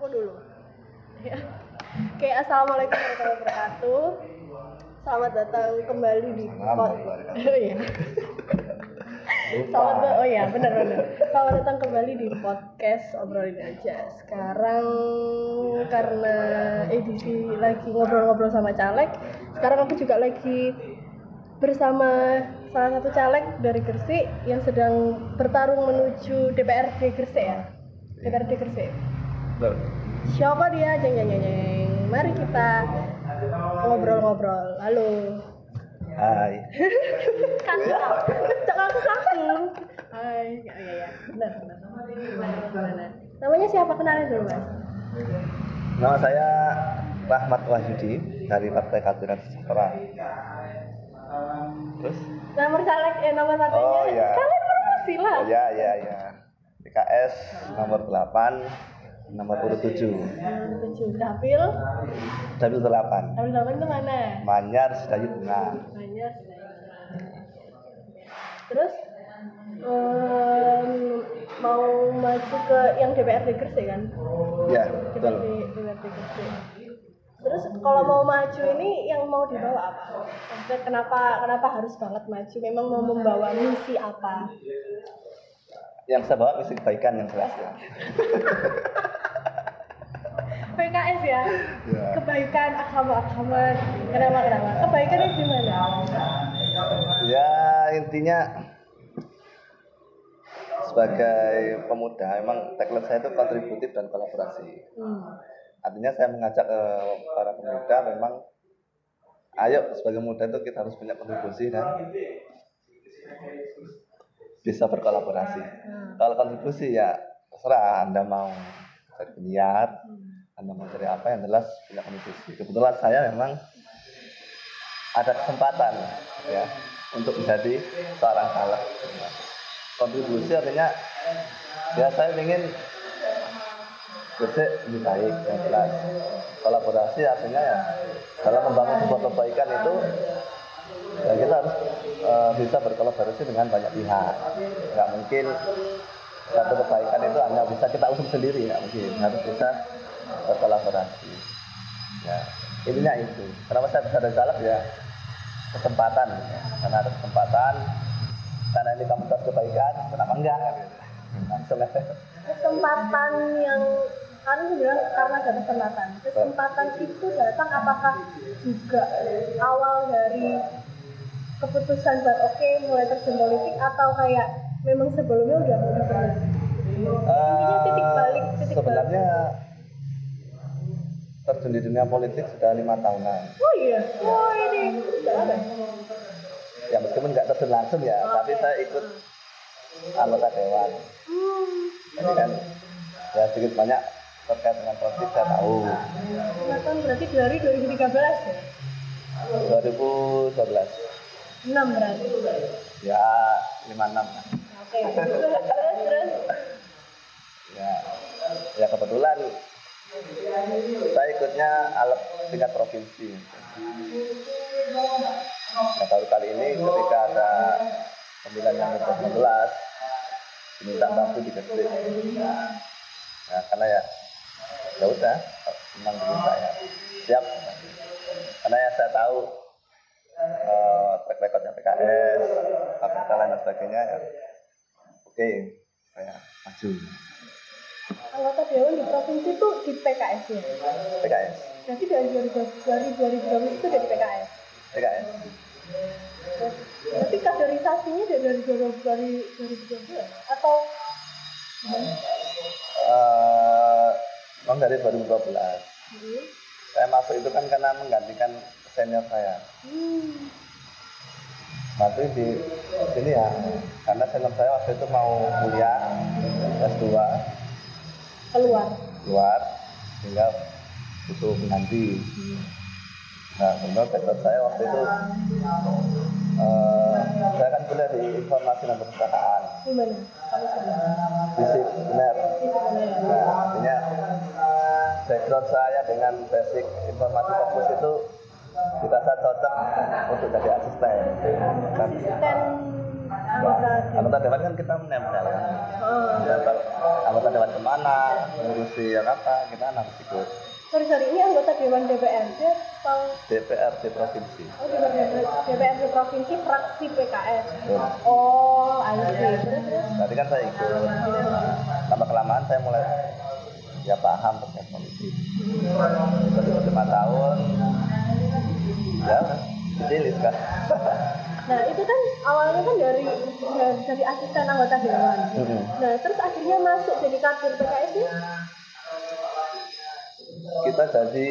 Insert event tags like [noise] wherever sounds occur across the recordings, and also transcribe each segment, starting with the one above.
aku dulu ya oke assalamualaikum warahmatullahi wabarakatuh selamat datang kembali di pod [laughs] oh iya Selamat oh ya benar benar. Selamat datang kembali di podcast obrolin aja. Sekarang karena edisi lagi ngobrol-ngobrol sama caleg, sekarang aku juga lagi bersama salah satu caleg dari Gresik yang sedang bertarung menuju DPRD Gresik ya. DPRD Gresik. Loh, Siapa dia? Jeng jeng jeng jeng. Mari kita ngobrol-ngobrol. Halo. Hai. Kakak. Cok aku kagum. Hai. Ya ya ya. Benar benar. Gimana? Namanya siapa kenalin dulu, Mas? Nama saya Rahmat Wahyudi dari Partai Keadilan Sejahtera. Terus? Nomor caleg eh nomor satunya. Oh, iya. Sekalian promosi lah. Oh, ya, ya, ya. PKS nomor 8, nomor urut 7. Nomor tujuh. Dapil. Dapil 8. Dapil delapan itu mana? Manyar Sedayu Bunga. Banyak. Terus em, mau maju ke yang DPRD Gresik kan? Ya, betul. DPRD Gresik. Terus kalau mau maju ini yang mau dibawa apa? Maksudnya kenapa kenapa harus banget maju? Memang mau membawa misi apa? Yang saya bawa misi kebaikan yang jelas ya. [laughs] PKS ya, Ya. kebaikan agama-agama. Kenapa kenapa? Kebaikannya gimana? Ya, intinya sebagai pemuda memang tagline saya itu kontributif dan kolaborasi. Hmm. Artinya saya mengajak ke para pemuda memang ayo sebagai muda itu kita harus punya kontribusi dan bisa berkolaborasi. Hmm. Kalau kontribusi ya terserah Anda mau penyiar, Hmm. Anda mau cari apa yang jelas punya kontribusi. Kebetulan saya memang ada kesempatan ya untuk menjadi seorang caleg. Kontribusi artinya ya saya ingin Gresik lebih baik yang jelas. Kolaborasi artinya ya dalam membangun sebuah kebaikan itu ya kita harus eh, bisa berkolaborasi dengan banyak pihak. Nggak mungkin satu kebaikan itu hanya bisa kita usung sendiri, nggak mungkin. Harus bisa berkolaborasi. Ya, intinya itu. Kenapa saya bisa ada ya kesempatan, karena ada kesempatan, karena ini komunitas kebaikan, kenapa enggak? Gitu. Langsung aja. kesempatan yang kan bilang karena ada kesempatan kesempatan itu datang apakah juga awal dari keputusan buat oke mulai terjun politik atau kayak memang sebelumnya udah udah pernah intinya titik balik titik sebenarnya terjun di dunia politik sudah lima tahunan. oh iya? Oh ini Ya meskipun nggak terjun langsung ya, tapi saya ikut anggota dewan. hmm. Jadi kan ya sedikit banyak terkait dengan politik saya tahu. lima tahun berarti dari 2013 ya? 2012 enam berarti? Ya 56 lah. oke terus terus. Ya, ya kebetulan saya ikutnya alat tingkat provinsi. Nah, baru kali ini ketika ada pemilihan yang ke-19 diminta bantu di Gresik. Nah, karena ya ya udah memang diminta ya siap karena ya saya tahu eh, track recordnya PKS apa dan sebagainya ya oke saya maju anggota dewan di provinsi itu di PKS ya? PKS Berarti dari 2000 dari 2012 itu dari PKS. PKS Berarti kaderisasinya dari dari 2012 dari 2012 atau? Eh memang dari 2012 Hmm. saya masuk itu kan karena menggantikan senior saya. Hmm. Nanti di sini ya karena senior saya waktu itu mau kuliah S2 keluar. keluar tinggal butuh pengganti nah kemudian tekad saya waktu itu eh, saya kan kuliah di informasi dan perpustakaan? Kamu sebenarnya? fisik benar Di nah artinya background saya dengan basic informasi fokus itu dirasa cocok untuk jadi asisten Asisten anggota dewan kan kita menempel kan. Oh. Menempel anggota dewan ke mana, ngurusi yang apa, kita harus ikut sorry sorry ini anggota dewan DPRD atau DPRD provinsi. oh DPRD DPRD provinsi fraksi PKS Betul. oh I see terus terus Tadi kan saya ikut. Lama kelamaan saya mulai ya paham terkait politik. Ikut lima tahun. Ya, dipilih kan. [laughs] nah itu kan awalnya kan dari dari, dari asisten anggota dewan Mhm. nah terus akhirnya masuk jadi kader PKS nih Kita jadi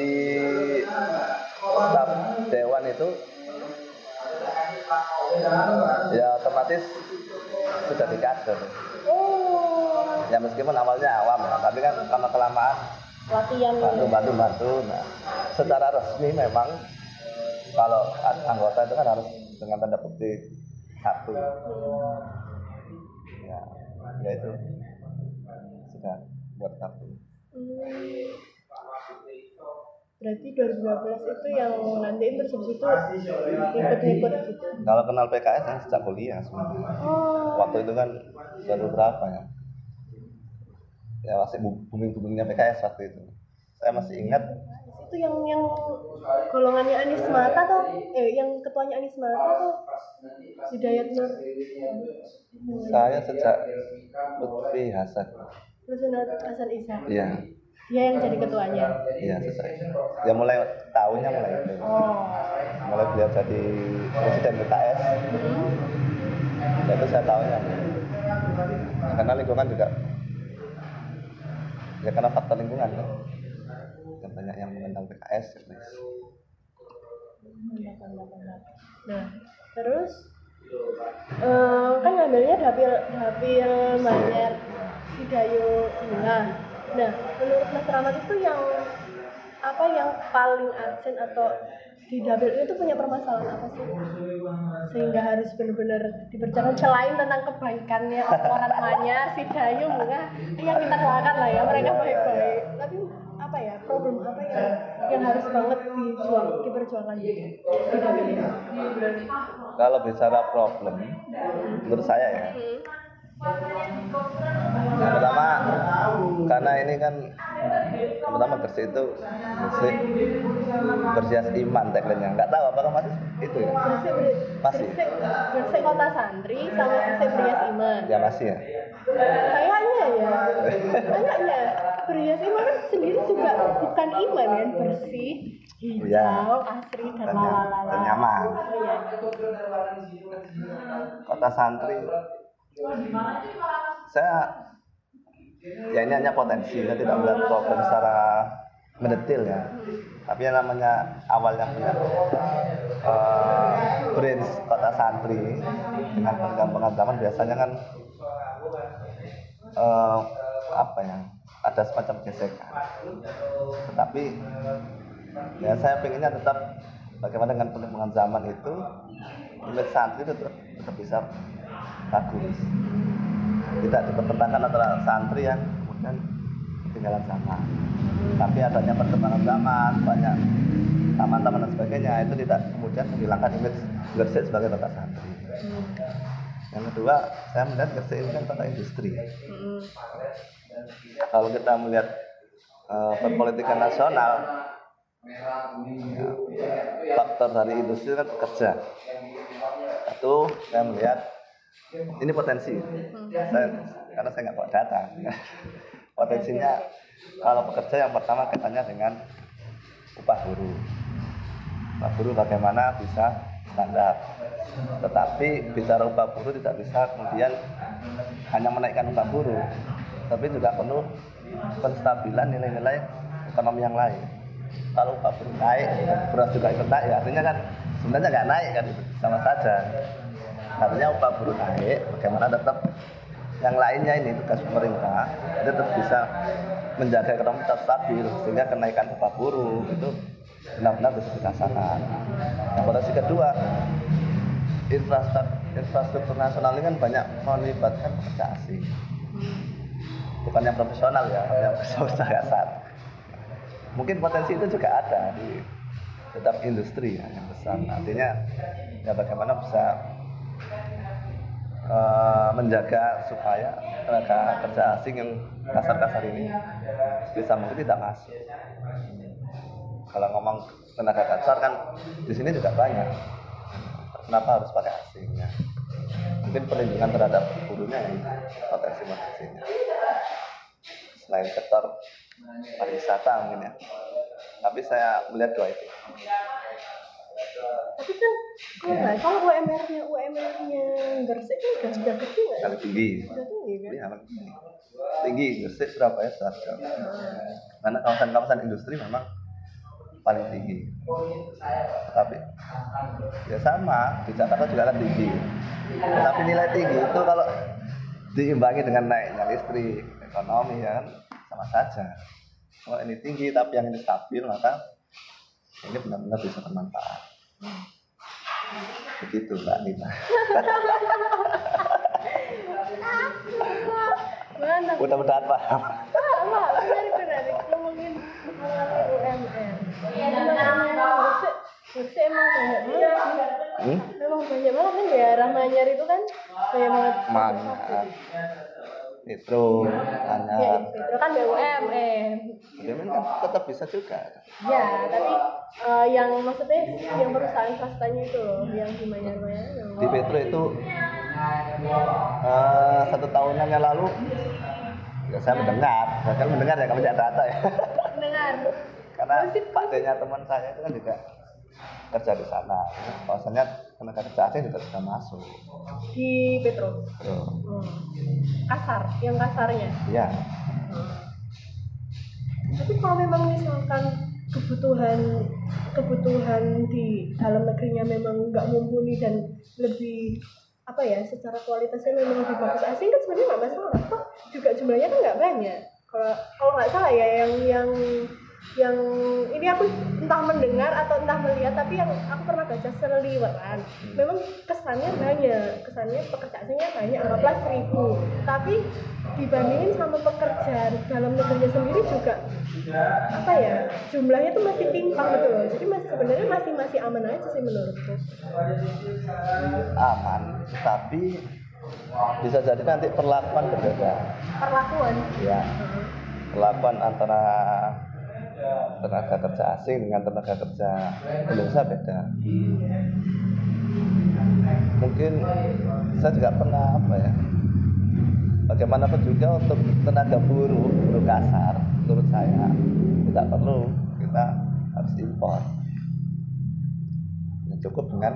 staf dewan itu ya otomatis sudah di kader. oh Ya meskipun awalnya awam ya, tapi kan lama kelamaan latihan bantu bantu bantu. Nah, secara resmi memang kalau an- anggota itu kan harus dengan tanda petik satu. Ya, ya itu sudah buat kartu. Hmm. Berarti 2012 itu yang nantiin terus habis itu ikut-ikut gitu. Kalau kenal PKS yang sejak kuliah sebenarnya. Oh. Waktu itu kan baru berapa ya? Ya masih booming boomingnya PKS waktu itu. Saya masih ingat Itu yang yang golongannya Anies Mata tuh, eh yang ketuanya Anies Mata tuh Hidayat Nur saya sejak Lutfi Hasan. Rusunat Hasan Isa. Iya, Dia yang jadi ketuanya. iya sejak. Ya mulai tahunnya mulai itu. Oh. Mulai beliau jadi presiden PKS. Hmm. Ya, itu saya tahunya. Karena lingkungan juga ya karena faktor lingkungan kan. Yang banyak yang mengenal PKS. ya. Nah, terus eh, kan ngambilnya dapil dapil Manyar Sidayo Bunga. Nah, menurut Mas Rahmat itu yang apa yang paling absen atau di dapil itu punya permasalahan apa sih? Sehingga harus benar-benar diperjuangkan selain tentang kebaikannya orang Manyar, Sidayo Bunga, yang kita doakan lah ya mereka. Apa ya problem apa yang yang harus banget dijuang diperjuangkan ini? Kalau bicara problem, menurut saya ya, yang pertama karena ini kan yang pertama Gresik itu Gresik berhias iman tagline-nya. Nggak tahu apakah masih itu ya? Masih. Gresik kota santri sama Gresik Berias Iman. Ya masih ya. Kayaknya ya, kayaknya Berias Iman kan sendiri juga bukan iman kan bersih, hijau, Iya. asri dan lalala. nyaman. Iya. Kota santri. Saya ya ini hanya potensi, saya tidak melihat problem secara mendetil ya. Tapi yang namanya awalnya punya brains kota santri dengan penggabungan zaman biasanya kan eh, apa ya ada semacam gesekan. Tetapi ya saya pengennya tetap bagaimana dengan perkembangan zaman itu image santri itu tetap, tetap bisa bagus tidak dipertentangkan antara santri yang kemudian ketinggalan zaman. Tapi adanya perkembangan zaman banyak taman-taman dan sebagainya itu tidak kemudian menghilangkan image Gresik sebagai kota santri yang kedua saya melihat Gresik ini kan kota industri. Mm-mm. kalau kita melihat eh, perpolitikan nasional ya, faktor dari industri kan pekerja satu saya melihat ini potensi. Saya karena saya nggak bawa data. [laughs] Potensinya kalau pekerja yang pertama kaitannya dengan upah buruh. Upah buruh bagaimana bisa standar. Tetapi bicara upah buruh tidak bisa kemudian hanya menaikkan upah buruh tapi juga perlu penstabilan nilai-nilai ekonomi yang lain. Kalau upah buruh naik beras juga ikut naik ya artinya kan sebenarnya nggak naik kan sama saja. Artinya upah buruh naik bagaimana tetap yang lainnya ini tugas pemerintah itu tetap bisa menjaga ekonomi tetap stabil sehingga kenaikan upah buruh itu benar-benar bisa dirasakan. Yang potensi kedua infrastruktur infrastruktur nasional ini kan banyak melibatkan pekerja asing bukan yang profesional ya yang [laughs] usaha dasar mungkin potensi itu juga ada di tetap industri ya yang besar. Artinya ya bagaimana bisa eh, menjaga supaya tenaga kerja asing yang kasar-kasar ini bisa mungkin tidak masuk. Kalau ngomong tenaga kasar kan di sini juga banyak. Kenapa harus pakai asingnya? Mungkin perlindungan terhadap burunya yang potensi potensinya. Selain sektor pariwisata mungkin ya. Tapi saya melihat dua itu. Tapi kan kalau nggak salah UMR-nya UMR-nya Gresik kan udah udah gede nggak tinggi. udah tinggi kan Iya, tinggi Gresik Surabaya Sidoarjo. Karena kawasan-kawasan industri memang paling tinggi. Tapi ya sama di Jakarta juga kan tinggi. Tapi nilai tinggi itu kalau diimbangi dengan naiknya listrik, ekonomi ya kan sama saja. Kalau ini tinggi tapi yang ini stabil maka ini benar-benar bisa bermanfaat. Begitu Mbak Nina. mana Mudah-mudahan paham. Pak, menarik menarik ngomongin UMR. Gresik, Gresik emang banyak banget sih. Hmm? Memang banyak banget kan ya Rahmanyar itu kan banyak banget. Mana? Metro, Ya, itu kan BUMN. BUMN kan tetap bisa juga. Ya, tapi eh, yang maksudnya yang perusahaan swastanya itu loh, yang di Manyar-Manyar. yang- Di Metro itu eh, satu tahunan yang lalu ya saya mendengar, saya kan mendengar ya kamu tidak data ya. Dengar. Karena Pak teman saya itu kan juga kerja di sana. Bahwasanya tenaga kerja asing juga sudah masuk. Di Petro. Hmm. Kasar, yang kasarnya. Iya. Tapi kalau memang misalkan kebutuhan kebutuhan di dalam negerinya memang nggak mumpuni dan lebih apa ya secara kualitasnya memang lebih bagus asing kan sebenarnya nggak masalah toh juga jumlahnya kan nggak banyak kalau kalau nggak salah ya yang yang yang ini aku entah mendengar atau entah tapi yang aku pernah baca seliweran memang kesannya banyak kesannya pekerja asingnya banyak anggaplah seribu. Tapi dibandingin sama pekerjaan dalam negerinya sendiri juga apa ya jumlahnya tuh masih timpang gitu loh. Jadi masih sebenarnya masih masih aman aja sih menurutku. Aman, tapi bisa jadi nanti perlakuan berbeda. perlakuan? Ya, perlakuan antara tenaga kerja asing dengan tenaga kerja Indonesia beda. Mungkin saya juga pernah apa ya? Bagaimanapun juga untuk tenaga buruh, buruh kasar, menurut saya tidak perlu kita harus impor. Ya, cukup dengan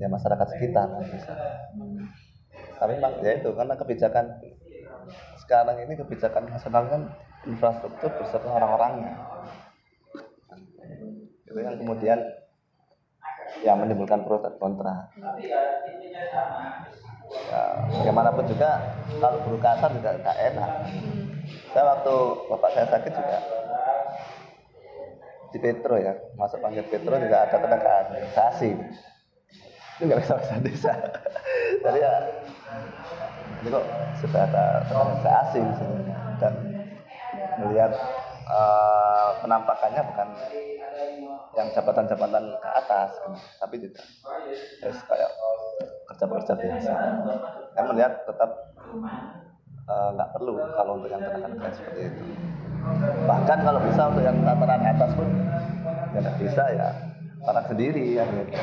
ya masyarakat sekitar bisa. Tapi memang ya itu karena kebijakan sekarang ini kebijakan nasional kan infrastruktur beserta orang-orangnya. Itu yang kemudian ya menimbulkan pro dan kontra. Ya, bagaimanapun juga kalau buruh kasar juga nggak enak. Saya waktu bapak saya sakit juga di Petro ya masuk panggil Petro juga ada tenaga administrasi itu nggak bisa bahasa desa [laughs] jadi ya ini kok sudah ada tenaga sini dan melihat eh, penampakannya bukan yang jabatan-jabatan ke atas tapi tidak terus kayak kerja-kerja biasa. Saya melihat tetap eh, nggak perlu kalau untuk yang tenaga kerja seperti itu. Bahkan kalau bisa untuk yang tataran atas pun ya bisa ya orang sendiri ya gitu.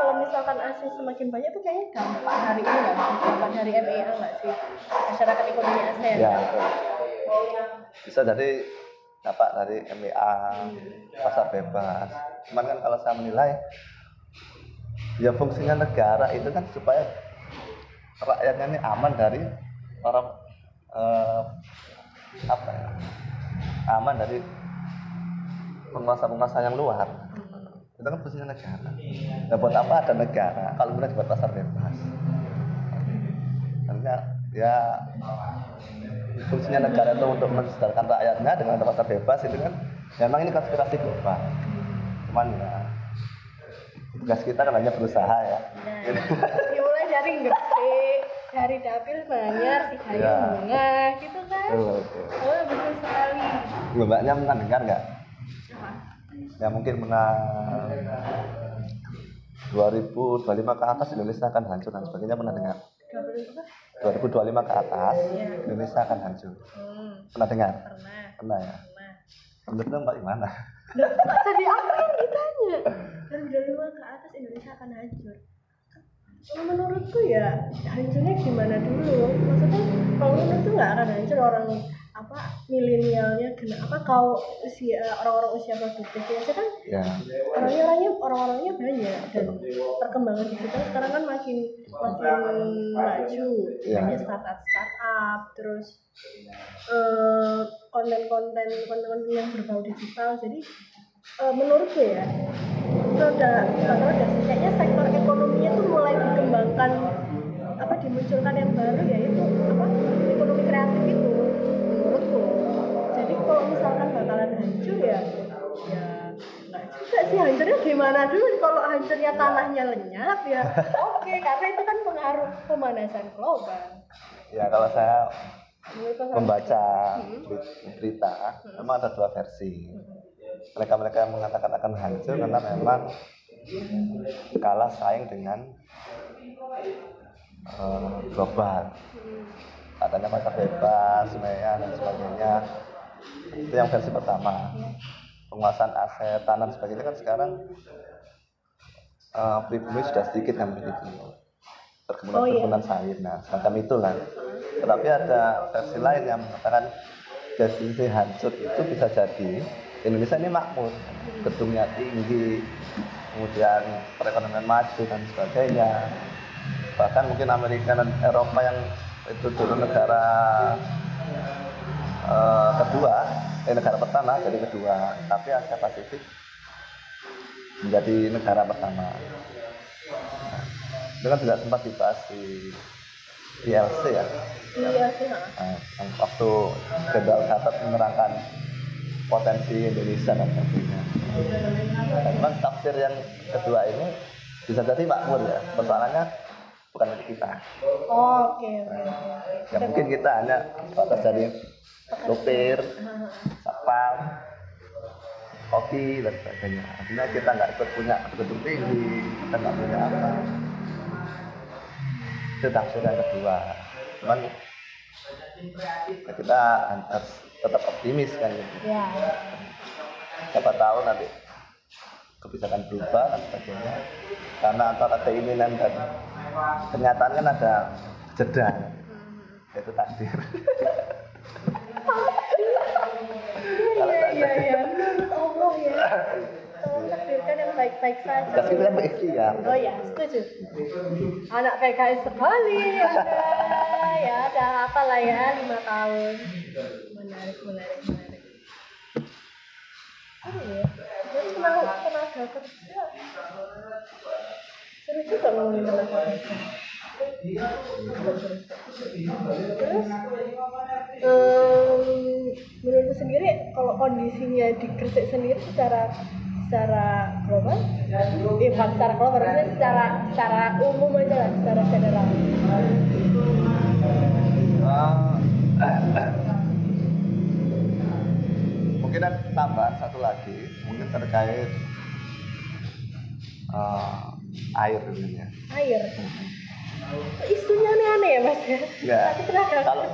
Kalau misalkan asing semakin banyak tuh kayaknya dampak dari ini nggak sih? Dampak dari MEA nggak sih? Masyarakat ekonomi ASEAN. ya betul. bisa jadi dapat dari MBA pasar bebas cuman kan kalau saya menilai ya fungsinya negara itu kan supaya rakyatnya ini aman dari orang eh, apa ya aman dari penguasa-penguasa yang luar itu kan fungsinya negara nah, buat apa ada negara kalau kemudian buat pasar bebas karena ya fungsinya negara itu untuk mensejahterakan rakyatnya dengan ada pasar bebas itu kan memang ini konspirasi global cuman ya tugas kita kan hanya berusaha ya Nah, dimulai dari Gresik, dari Dapil Manyar, Sihayu Ya. Bunga, gitu kan? Betul. Oh, betul sekali. mbaknya pernah dengar nggak? Ya mungkin pernah 2025 ke atas Indonesia akan hancur dan sebagainya pernah dengar 20 apa? 2025 ke atas Iya. Indonesia akan hancur Hmm, pernah dengar pernah. ya Pernah. menurut mbak gimana tadi aku yang ditanya. 2025 ke atas Indonesia akan hancur. Menurutku ya hancurnya gimana dulu? Maksudnya kalau menurutku nggak akan hancur orang apa milenialnya kena apa kau usia orang-orang usia produktif. Ya kan ya. orangnya orangnya orang-orangnya banyak dan perkembangan digital sekarang kan makin makin maju. Iya. banyak startup startup terus eh, konten-konten konten-konten yang berbau digital. Jadi eh, menurutku ya bukan roda sih. Kayaknya sektor ekonominya tuh mulai dikembangkan apa dimunculkan yang baru yaitu apa misalkan bakalan hancur ya? Ya nggak juga sih hancurnya gimana dulu? Kalau hancurnya tanahnya lenyap ya [laughs] oke karena itu kan pengaruh pemanasan global. Ya kalau saya membaca Hmm. beri- berita memang ada dua versi. Mereka-mereka yang mengatakan akan hancur karena memang kalah saing dengan eh, global. Hmm. adanya pasar bebas, semuanya dan sebagainya itu yang versi pertama. Penguasaan aset tanah sebagainya kan sekarang pribumi sudah sedikit yang memiliki. Perkebunan Oh, iya. perkebunan sawit nah semacam itulah. Tetapi ada versi lain yang mengatakan definisi hancur itu bisa jadi Indonesia ini makmur. Gedungnya tinggi kemudian perekonomian maju dan sebagainya. Bahkan mungkin Amerika dan Eropa yang itu dulu negara eh, kedua eh negara pertama jadi kedua tapi Asia Pasifik menjadi negara pertama nah, itu kan juga sempat dibahas di DLC ya iya sih ha. Nah, waktu Jenderal Gatot menerangkan potensi Indonesia dan sebagainya. Nah, Cuman tafsir yang kedua ini bisa jadi makmur ya. Persoalannya bukan milik kita. Oh, oke oke oke Ya mungkin kita hanya batas dari sopir, satpam, koki dan sebagainya. Artinya kita nggak ikut punya gedung tinggi, kita nggak punya apa. Itu tafsir yang kedua. Cuman ya kita harus tetap optimis kan gitu. ya Siapa tahu nanti kebijakan berubah dan sebagainya. Karena antara keinginan dan kenyataan kan ada jeda, yaitu takdir. Kalau iya iya takdir- iya Allah ya takdirkan yang baik-baik saja Kasih kita berikhtiar. Oh ya, setuju. Anak PKS sekali, ada ya ada apa lah ya lima tahun. Menarik, menarik, menarik. Oh ya, tenaga tenaga kerja. Seru juga ngomongin tenaga kerja. Terus, em, menurut sendiri kalau kondisinya di Gresik sendiri secara secara global, ya bukan secara global, maksudnya secara secara umum aja lah, secara general. Eh, mungkin ada tambahan satu lagi mungkin terkait eh, air tentunya Air. Isunya aneh-aneh ya mas ya? Tenaga Kalau-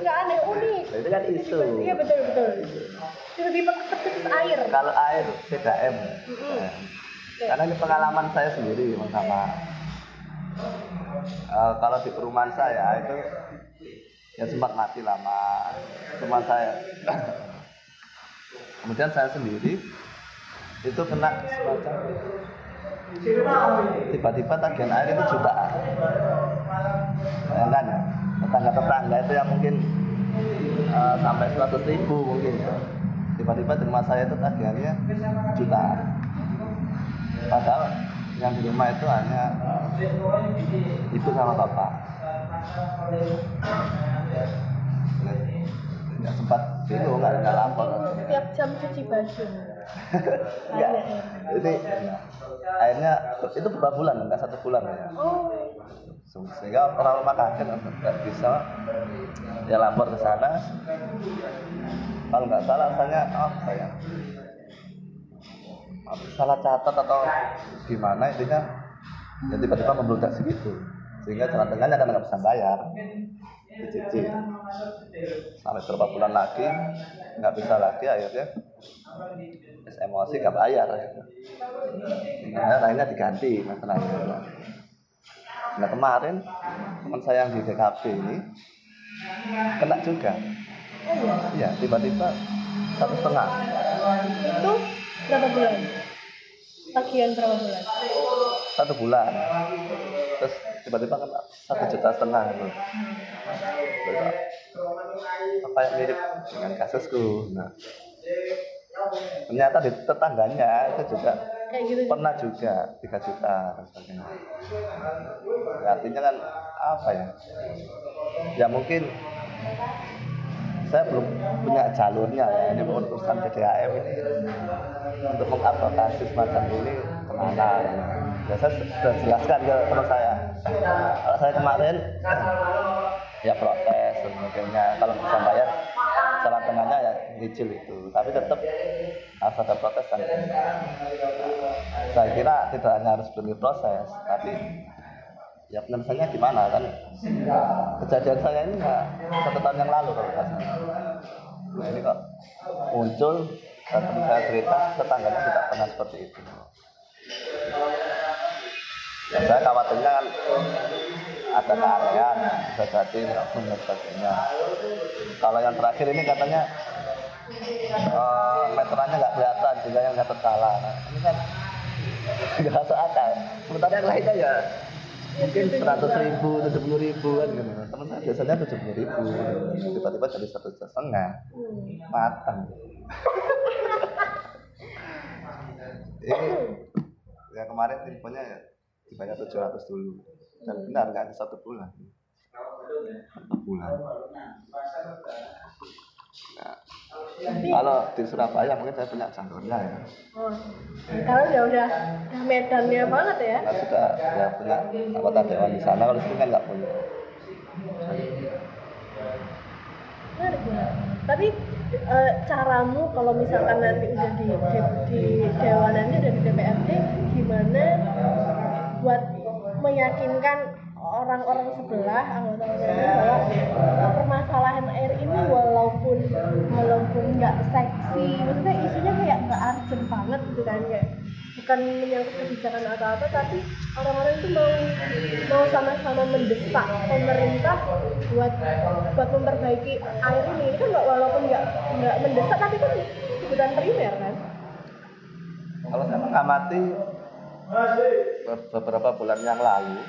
nggak aneh unik. Nah, itu kan isu Iya betul betul. Lebih perspektif air. kalau air PDM Mm-mm. eh, karena ini pengalaman saya sendiri sama Eh, kalau di perumahan saya itu ya sempat mati lama rumah saya kemudian saya sendiri itu kena semacam tiba-tiba tagihan air itu jutaan. Bayangkan ya tetangga-tetangga itu yang mungkin eh, sampai 100 ribu mungkin ya. Tiba-tiba di rumah saya itu tagihannya jutaan. Padahal yang di rumah itu hanya ibu sama bapak nggak sempat bingung nggak nggak lapor Tiap jam cuci baju. [laughs] Air. Ini akhirnya itu beberapa bulan, enggak satu bulan ya. Oh, Sehingga orang rumah kaget nggak bisa. Ya lapor ke sana. Kalau nggak salah asalnya oh saya. Salah catat atau gimana intinya? Ya tiba-tiba membludak segitu. Sehingga jalan tengahnya kan nggak bisa bayar dicicil sampai berapa bulan lagi nggak bisa lagi akhirnya terus emosi nggak bayar gitu. nah, akhirnya diganti masalahnya nah kemarin teman saya yang di DKP ini kena juga iya. iya tiba-tiba satu setengah Itu berapa bulan? Tagihan berapa bulan? satu bulan terus tiba-tiba kan satu juta setengah itu. Terus, apa yang mirip dengan kasusku. Nah ternyata di tetangganya itu juga Kayak gitu. pernah juga 3 juta dan sebagainya. Ya, artinya kan apa ya? Ya mungkin saya belum punya jalurnya ya ini urusan PDAM ini. Untuk mengadvokasi semacam ini ke mana? Ya saya sudah jelaskan ke teman saya kalau saya kemarin ya protes dan sebagainya. Kalau bisa bayar jalan tengahnya ya nyicil itu. Tapi tetap harus ada protes kan saya kira tidak hanya harus berhenti proses tapi ya penyelesaiannya gimana kan? Kejadian saya ini nggak satu tahun yang lalu kalau nggak salah. Nah ini kok muncul dan saya cerita tetangganya tidak pernah seperti itu. ya saya khawatirnya kan ada keanehan bisa jadi dan sebagainya. Kalau yang terakhir ini katanya eh, meterannya nggak kelihatan juga yang nggak salah nah, ini kan nggak masuk akal. Sementara yang lainnya ya mungkin seratus ribu tujuh puluh ribu kan gitu. Teman saya biasanya tujuh puluh ribu. Tiba-tiba jadi satu setengah. Matang. [laughs] Ini ya kemarin infonya ya dibayar tujuh ratus dulu dan benar nggak ada satu bulan satu bulan Nah, kalau di Surabaya mungkin saya punya jalurnya ya Oh. Sekarang ya udah udah medannya banget ya. karena sudah ya punya anggota dewan di sana kalau sini kan nggak punya. Tapi eh, caramu kalau misalkan nanti udah di di, di dewanannya udah di DPRD gimana buat meyakinkan orang-orang sebelah anggota bahwa permasalahan air ini walaupun walaupun nggak seksi maksudnya isunya kayak nggak urgent banget gitu kan kayak bukan menyangkut kebijakan atau apa tapi orang-orang itu mau mau sama-sama mendesak pemerintah buat buat memperbaiki air ini. Ini kan nggak walaupun nggak nggak mendesak tapi kan kebutuhan primer kan. Kalau saya mengamati be- beberapa bulan yang lalu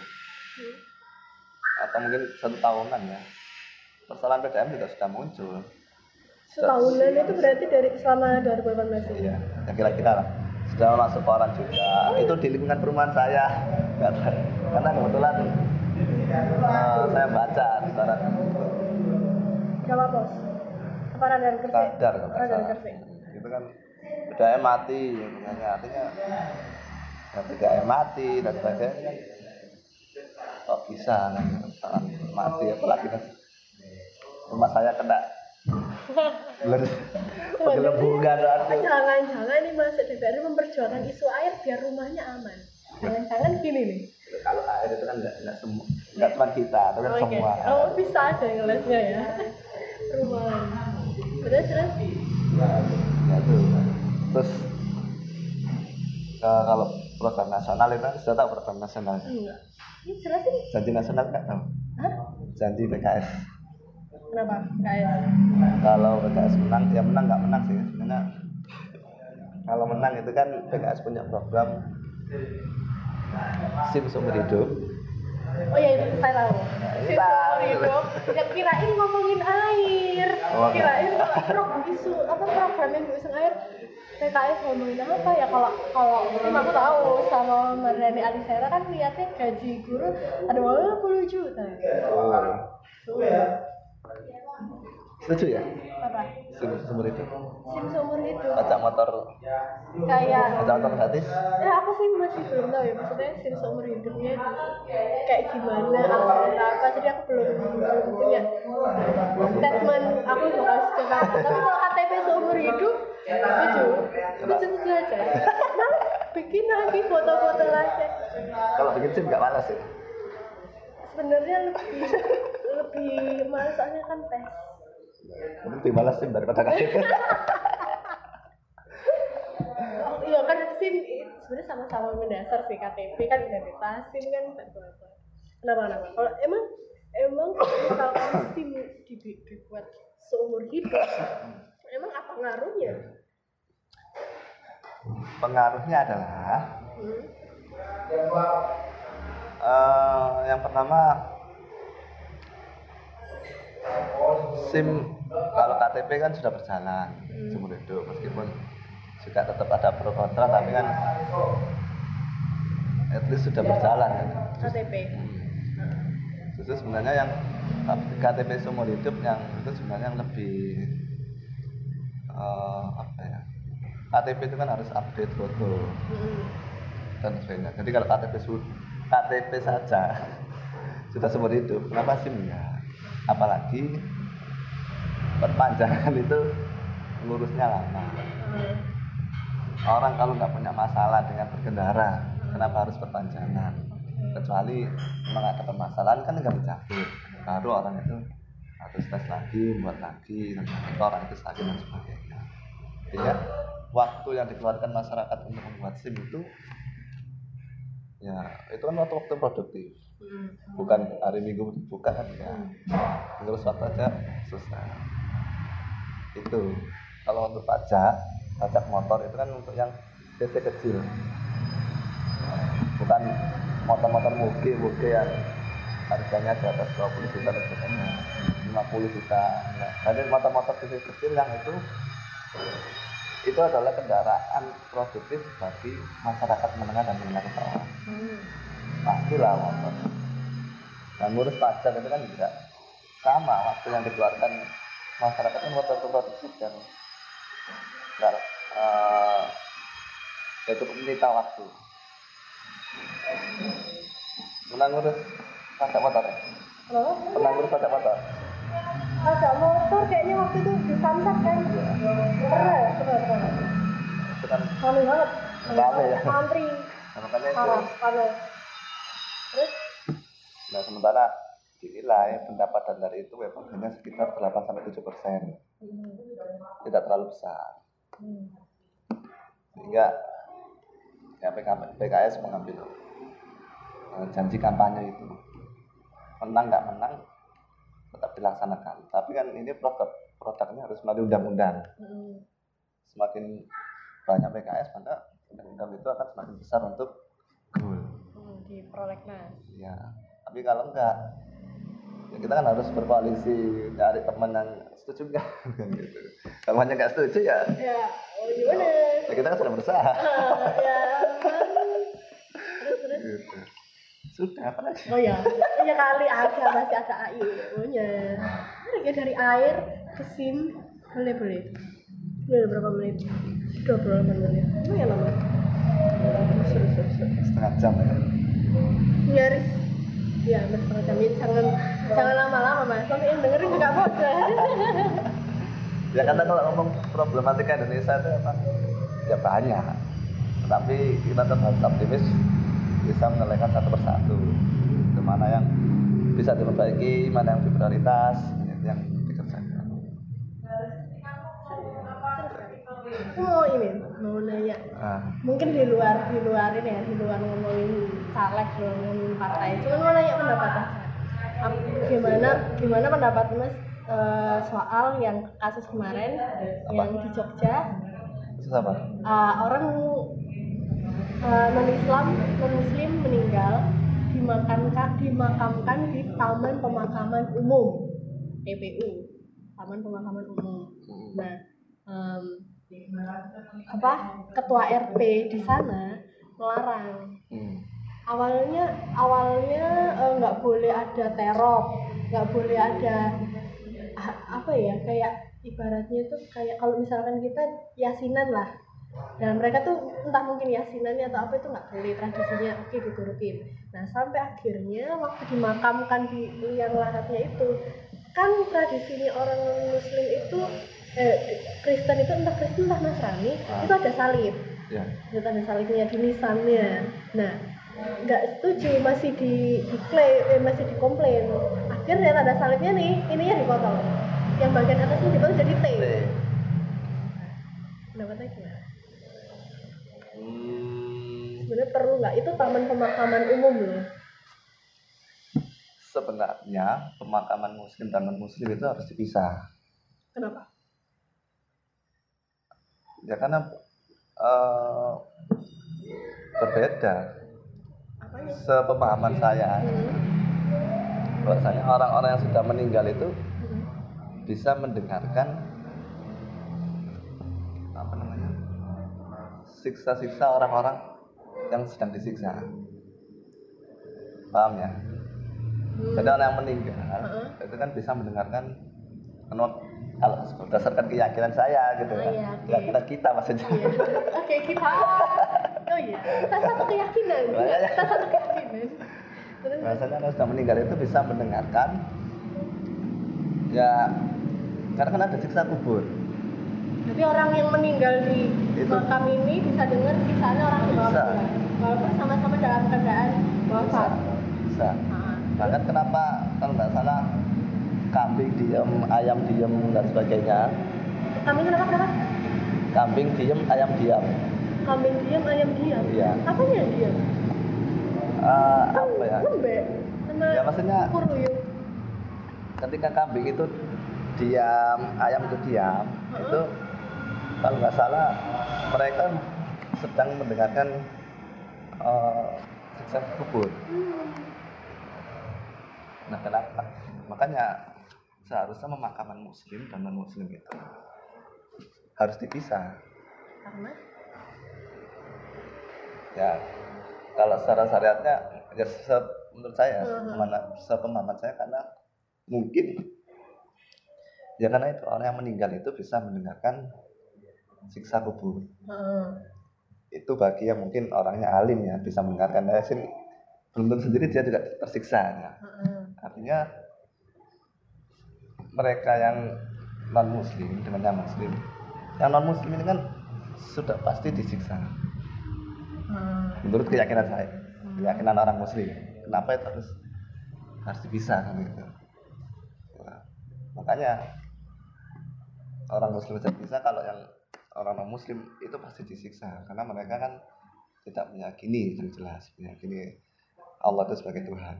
atau mungkin satu tahunan ya persoalan PDM juga sudah muncul setahunan itu berarti dari selama 2018 ini Iya, ya kira-kira lah. Sudah masuk koran juga. Itu di lingkungan perumahan saya. Karena kebetulan eh, saya baca sana Jawa Pos apa radar nggak radar. Gresik Itu kan budaya mati, artinya ya budaya mati dan sebagainya. Kok bisa persoalan mati apalagi rumah saya kena. Beler penggelembungan arti jangan-jangan nih masuk DPR memperjuangkan isu air biar rumahnya aman. Jangan-jangan gini nih. Kalau air itu kan nggak semua nggak cuma kita tapi kan Oke. semua. Oh bisa aja ngelesnya ya. Rumahan. Terus terus. ya itu. Terus eh, kalau program nasional itu kan sudah tahu program nasional Enggak. Ini jelasin. janji nasional nggak tahu Hah? janji PKS Kenapa? Kayak kalau PKS menang ya menang nggak menang sih sebenarnya kalau menang itu kan PKS punya program SIM seumur hidup Oh iya itu saya tahu. ini Siswa tahu. hidup. Ya, kirain ngomongin air. Oh, enggak. kirain pro isu apa program yang diusung air. PKS ngomongin apa ya kalau kalau SIM aku tahu sama Mardani Alisera kan lihatnya gaji guru ada 20 juta. oh. setuju ya Apa? SIM seumur hidup SIM seumur hidup. pajak motor Kayak pajak motor gratis Ya aku sih masih belum tahu ya maksudnya SIM seumur hidupnya kayak gimana alasannya apa jadi aku belum belum punya statement aku bakal coba tapi kalau KTP seumur hidup setuju lucu-lucu aja males bikin lagi foto-foto lagi. Kalau bikin SIM nggak malas ya? sebenarnya lebih lebih males soalnya kan tes Lebih malas SIM daripada KTP. oh, iya kan sim sebenarnya sama-sama mendasar sih KTP kan identitas sim kan kenapa kenapa? Kalau emang emang misalkan sim dibuat seumur hidup emang apa ngaruhnya Pengaruhnya adalah hmm? eh, yang pertama SIM kalau KTP kan sudah berjalan seumur hidup meskipun juga tetap ada pro kontra tapi kan at least sudah berjalan kan. KTP Justru sebenarnya yang KTP seumur hidup yang itu sebenarnya yang lebih eh, apa ya KTP itu kan harus update foto Hmm. dan sebagainya. Jadi kalau KTP KTP saja [laughs] sudah seumur hidup, kenapa SIM ya? Apalagi perpanjangan [laughs] itu ngurusnya lama. Hmm. Orang kalau nggak punya masalah dengan berkendara, kenapa harus perpanjangan? Kecuali memang ada permasalahan kan nggak dicabut. Baru orang itu harus tes lagi, buat lagi, dan itu orang itu sakit dan sebagainya. Sehingga waktu yang dikeluarkan masyarakat untuk membuat SIM itu ya itu kan waktu-waktu produktif. Hmm. bukan hari minggu buka kan ya. Terus waktu aja susah itu. Kalau untuk pajak pajak motor itu kan untuk yang cc kecil. Bukan motor-motor muge muge yang harganya di atas 20 juta dan sebagainya 50 juta. Nah, jadi motor-motor cc kecil yang itu itu adalah kendaraan produktif bagi masyarakat menengah dan menengah ke bawah. Hmm. pastilah motor nah ngurus pajak itu kan juga sama waktu yang dikeluarkan masyarakat kan motor produktif dan nggak eh, ya cukup menyita waktu. Pernah ngurus pajak motor? Ya? Pernah ngurus pajak motor Pajak motor kayaknya waktu itu di Samsat kan? Pernah ya? Pernah, pernah. itu kan banget. Rame ya? Antri, [laughs] nah, makanya itu parah, panas. Terus? nah sementara dinilai pendapatan dari itu web hanya sekitar 8 sampai 7 persen Hmm. tidak terlalu besar Hmm. sehingga ya PK- PKS mengambil eh, janji kampanye itu menang nggak menang tetap dilaksanakan tapi kan ini produk produknya harus melalui undang-undang Hmm. semakin banyak PKS maka undang-undang itu akan semakin besar untuk goal Hmm, di prolegnas. ya tapi kalau enggak ya kita kan harus berkoalisi cari teman yang setuju enggak [laughs] kan gitu kalau hanya enggak setuju ya, Ya, oh gimana? ya kita kan sudah berusaha Ah, ya, [laughs] terus terus. gitu. Sudah apa lagi Oh ya, ya kali aja masih ada AI. Oh ya. Dari air ke SIM boleh boleh. Boleh berapa menit? 28 menit. Oh ya lama. Setengah jam ya Nyaris. Ya, mas setengah jam. Ya, jangan jangan lama-lama mas. Nanti yang dengerin juga bosan. [laughs] ya karena kalau ngomong problematika Indonesia itu apa ya banyak tapi kita tetap harus optimis bisa menyelesaikan satu persatu. Itu mana yang bisa diperbaiki mana yang prioritas yang dikerjakan. Aku mau ini, mau nanya. nah, Mungkin di luar di luar ini ya, di luar ngomongin caleg, di luar ngomongin partai. Cuma mau nanya pendapat Gimana gimana pendapat Mas? Eh, soal yang kasus kemarin yang di Jogja. Apa? Eh, orang non Islam non Muslim meninggal dimakamkan dimakamkan di Taman Pemakaman Umum TPU Taman Pemakaman Umum. Nah, em, apa ketua RT di sana melarang. hmm. Awalnya awalnya eh, nggak boleh ada teror, nggak boleh ada a- apa ya kayak ibaratnya itu kayak kalau misalkan kita yasinan lah dan mereka tuh entah mungkin yasinannya atau apa itu nggak boleh tradisinya oke diturutin. Nah sampai akhirnya waktu dimakamkan di liang lahatnya itu kan tradisinya orang muslim itu eh, Kristen itu entah Kristen entah Nasrani Ah. itu ada salib. Ya. Itu ada salibnya di nisannya. Nah nggak setuju masih di diklaim eh, masih dikomplain. Akhirnya tanda salibnya nih ininya dipotong. Yang bagian atasnya dipotong jadi T. T. pendapatnya gimana Hmm, sebenarnya perlu nggak? Itu taman pemakaman umum loh. Sebenarnya pemakaman muslim dan non muslim itu harus dipisah. Kenapa? Ya karena eh, berbeda. Apanya? Sepemahaman saya. Hmm. bahwasanya orang-orang yang sudah meninggal itu Hmm. bisa mendengarkan apa namanya siksa-siksa orang-orang yang sedang disiksa paham ya Hmm. jadi orang yang meninggal Heeh. itu kan bisa mendengarkan menurut kalau berdasarkan keyakinan saya gitu Oh, kan iya, oke. keyakinan kita maksudnya Iya. Oke kita. Oh iya. Kita satu keyakinan. Kita satu keyakinan. Rasanya orang sudah meninggal itu bisa mendengarkan ya karena kan ada siksa kubur jadi orang yang meninggal di Itu. makam ini bisa dengar siksaannya orang di bawah Bisa. Walaupun sama-sama dalam keadaan bisa wafat. bisa Nah, bahkan kenapa kalau nggak salah kambing diem ayam diem dan sebagainya kami kenapa kenapa? kambing diem ayam diam Kambing diam, ayam diam. Iya. Apanya yang diam? Eh, apa ya Lembek sama ya maksudnya kuruyuk. ketika kambing itu diam ayam itu diam Heeh. itu kalau nggak salah mereka sedang mendengarkan eh, siksa kubur Hmm. Nah, kenapa? Makanya seharusnya pemakaman muslim dan non muslim itu harus dipisah. Karena Ya, kalau secara syariatnya ya se- menurut saya Mhm. mana sepemahaman saya karena mungkin ya karena itu orang yang meninggal itu bisa mendengarkan siksa kubur. Heeh. Itu bagi yang mungkin orangnya alim ya bisa mendengarkan. Sih belum tentu sendiri dia tidak tersiksa. Ya. Artinya mereka yang non muslim dengan yang muslim yang non muslim ini kan sudah pasti disiksa Heeh. menurut keyakinan saya keyakinan orang muslim kenapa itu harus harus dipisah kan gitu Nah, makanya orang muslim saja bisa kalau yang orang non muslim itu pasti disiksa karena mereka kan tidak meyakini yang jelas meyakini Allah itu sebagai Tuhan.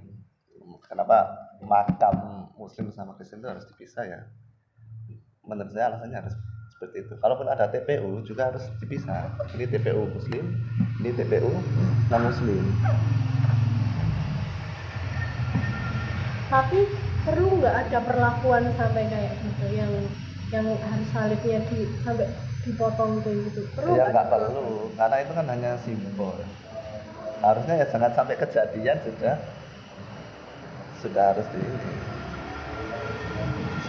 Kenapa makam muslim sama Kristen itu harus dipisah ya? Menurut saya alasannya harus seperti itu. Kalaupun ada TPU juga harus dipisah. Ini TPU muslim ini TPU non muslim. Tapi perlu nggak ada perlakuan sampai kayak gitu yang yang harus salibnya di sampai dipotong kayak gitu. Perlu ya nggak perlu. Karena itu kan hanya simbol. Harusnya ya jangan sampai kejadian sudah sudah harus di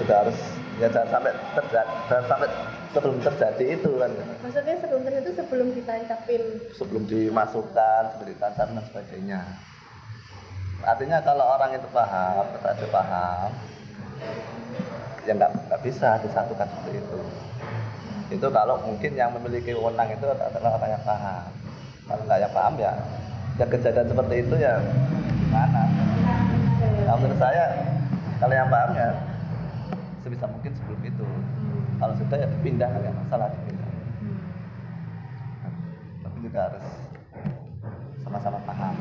sudah harus ya jangan sampai terjadi jangan sampai sebelum terjadi itu kan. Maksudnya sebelum itu sebelum ditancapin sebelum dimasukkan sebelum ditancapkan dan sebagainya. Artinya kalau orang itu paham ada paham ya nggak nggak bisa disatukan seperti itu itu kalau mungkin yang memiliki wewenang itu adalah orang yang paham. Kalau nggak yang paham ya ya kejadian seperti itu ya gimana? Nah, menurut saya kalau yang paham ya sebisa mungkin sebelum itu. Kalau sudah ya dipindah nggak masalah dipindah. Tapi juga harus sama-sama paham.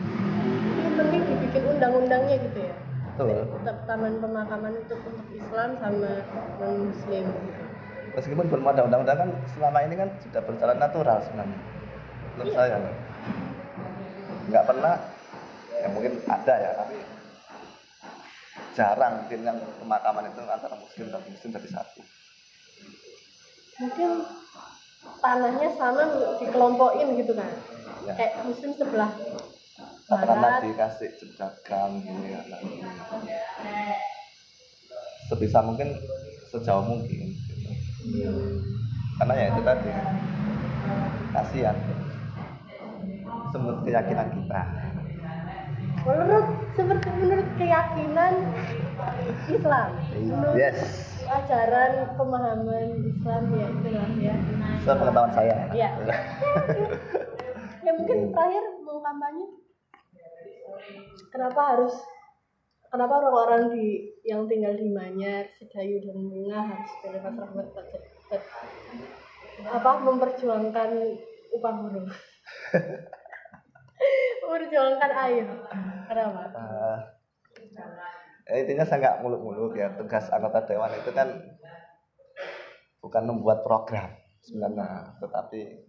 Yang penting dibikin undang-undangnya gitu ya. Betul. Taman pemakaman itu untuk Islam sama non Muslim gitu. Meskipun belum ada undang-undang kan selama ini kan sudah berjalan natural sebenarnya. Menurut saya. Nggak pernah ya mungkin ada ya tapi jarang mungkin yang pemakaman itu antara muslim dan muslim jadi satu. Mungkin tanahnya sama dikelompokin gitu kan? Ya. Kayak Muslim sebelah barat. dikasih jejakan gini ya sebisa mungkin sejauh mungkin. Karena ya itu tadi. Kasihan. Menurut keyakinan kita. Menurut seperti menurut keyakinan Islam. Menurut yes. ajaran pemahaman Islam ya itulah ya. Sepengetahuan saya. Iya. [laughs] ya mungkin terakhir mau kampanye? Kenapa harus kenapa orang-orang di yang tinggal di Manyar, Sedayu dan Bunga harus pilih Mas Rahmat apa memperjuangkan upah buruh [laughs] memperjuangkan air. Kenapa Eh, ya intinya saya nggak muluk-muluk ya. Tugas anggota dewan itu kan bukan membuat program sebenarnya tetapi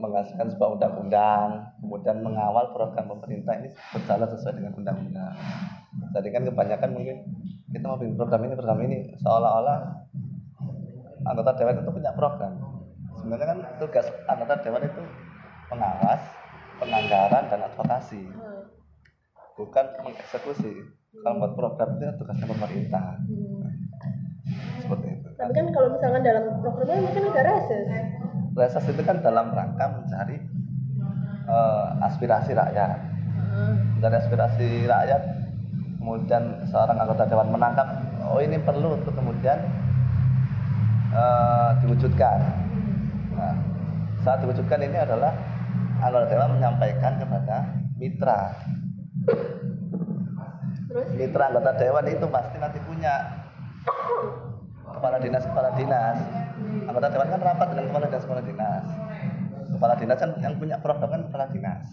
menghasilkan sebuah undang-undang kemudian mengawal program pemerintah ini berjalan sesuai dengan undang-undang. Jadi kan kebanyakan mungkin kita mau bikin program ini program ini seolah-olah anggota dewan itu punya program. Sebenarnya kan tugas anggota dewan itu pengawas penganggaran dan advokasi. Bukan mengeksekusi. Kalau buat program itu tugasnya pemerintah. Seperti tapi kan kalau misalkan dalam programnya mungkin ada reses. Reses itu kan dalam rangka mencari eh, aspirasi rakyat. Hmm. dari aspirasi rakyat kemudian seorang anggota dewan menangkap oh ini perlu untuk kemudian eh, diwujudkan. Nah, saat diwujudkan ini adalah anggota dewan menyampaikan kepada mitra. Terus? Mitra anggota dewan itu pasti nanti punya kepala dinas kepala dinas. Anggota dewan kan rapat dengan kepala dinas kepala dinas. Kepala dinas kan yang punya program kan kepala dinas.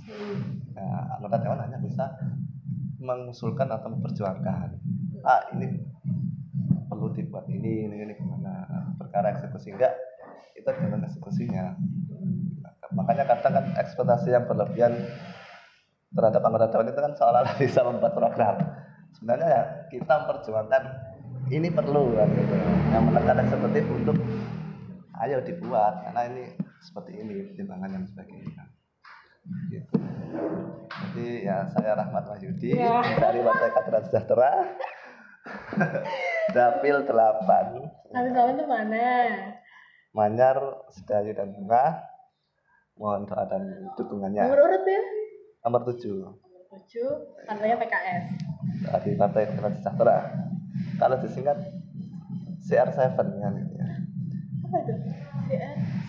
Nah, anggota dewan hanya bisa mengusulkan atau memperjuangkan. Ah ini perlu dibuat ini ini ini gimana? Perkara eksekusi. Enggak itu dengan eksekusinya. Makanya kadang kan ekspektasi yang berlebihan terhadap anggota dewan itu kan seolah-olah [laughs] bisa membuat program. Sebenarnya ya kita memperjuangkan ini perlu kan gitu. Yang menekan eksekutif untuk ayo dibuat karena ini seperti ini pertimbangan dan sebagainya. Gitu. jadi ya saya Rahmat Wahyudi Ya. dari Partai Keadilan Sejahtera. [laughs] Dapil 8 habis lawan itu mana? Manyar, Sedayu dan Bunga. Mohon doa dan dukungannya. Nomor urut ya? Nomor 7 tujuh partainya PKS dari Partai Keadilan Sejahtera kalau disingkat CR7 kan gitu ya. Apa itu?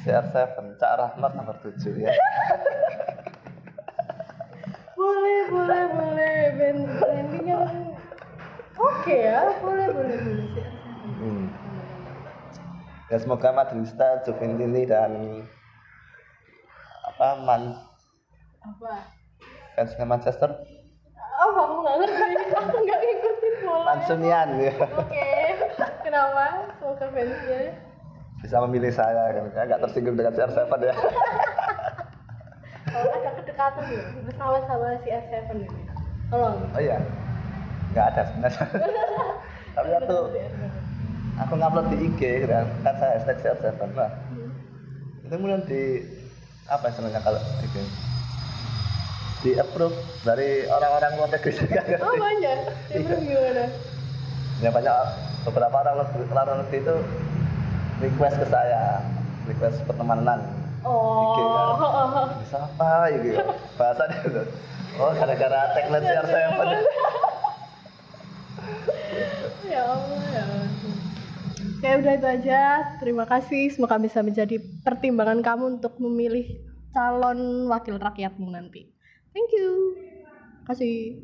CR CR7 Cak Rahmat nomor 7 ya. Boleh boleh boleh. Band branding yang oke ya. Boleh boleh boleh. CR hmm. ya semoga Madrista, Juventini dan apa Man apa? fansnya Manchester? Apa aku nggak ngerti. Aku nggak bola Mansunian ya. Oke. [laughs] Kenapa? Semoga fansnya. Bisa memilih saya kan saya nggak tersinggung dengan CR7 ya. Kalau ada kedekatan ya bersama sama si R7 ini. Tolong oh iya. Nggak ada sebenarnya. [laughs] Tapi waktu aku ngupload di IG kan kan saya hashtag CR7 nah itu kemudian di apa istilahnya kalau di di approve dari orang-orang luar negeri juga. Oh banyak. [laughs] Ya belum gimana? Ya banyak beberapa orang luar- negeri itu request ke saya request pertemanan. IG kan. oh [laughs] bisa apa gitu bahasa dia tuh oh gara-gara tagline CR7 [laughs] ya Allah ya Allah. Oke udah itu aja. Terima kasih. Semoga bisa menjadi pertimbangan kamu untuk memilih calon wakil rakyatmu nanti thank you. Kasih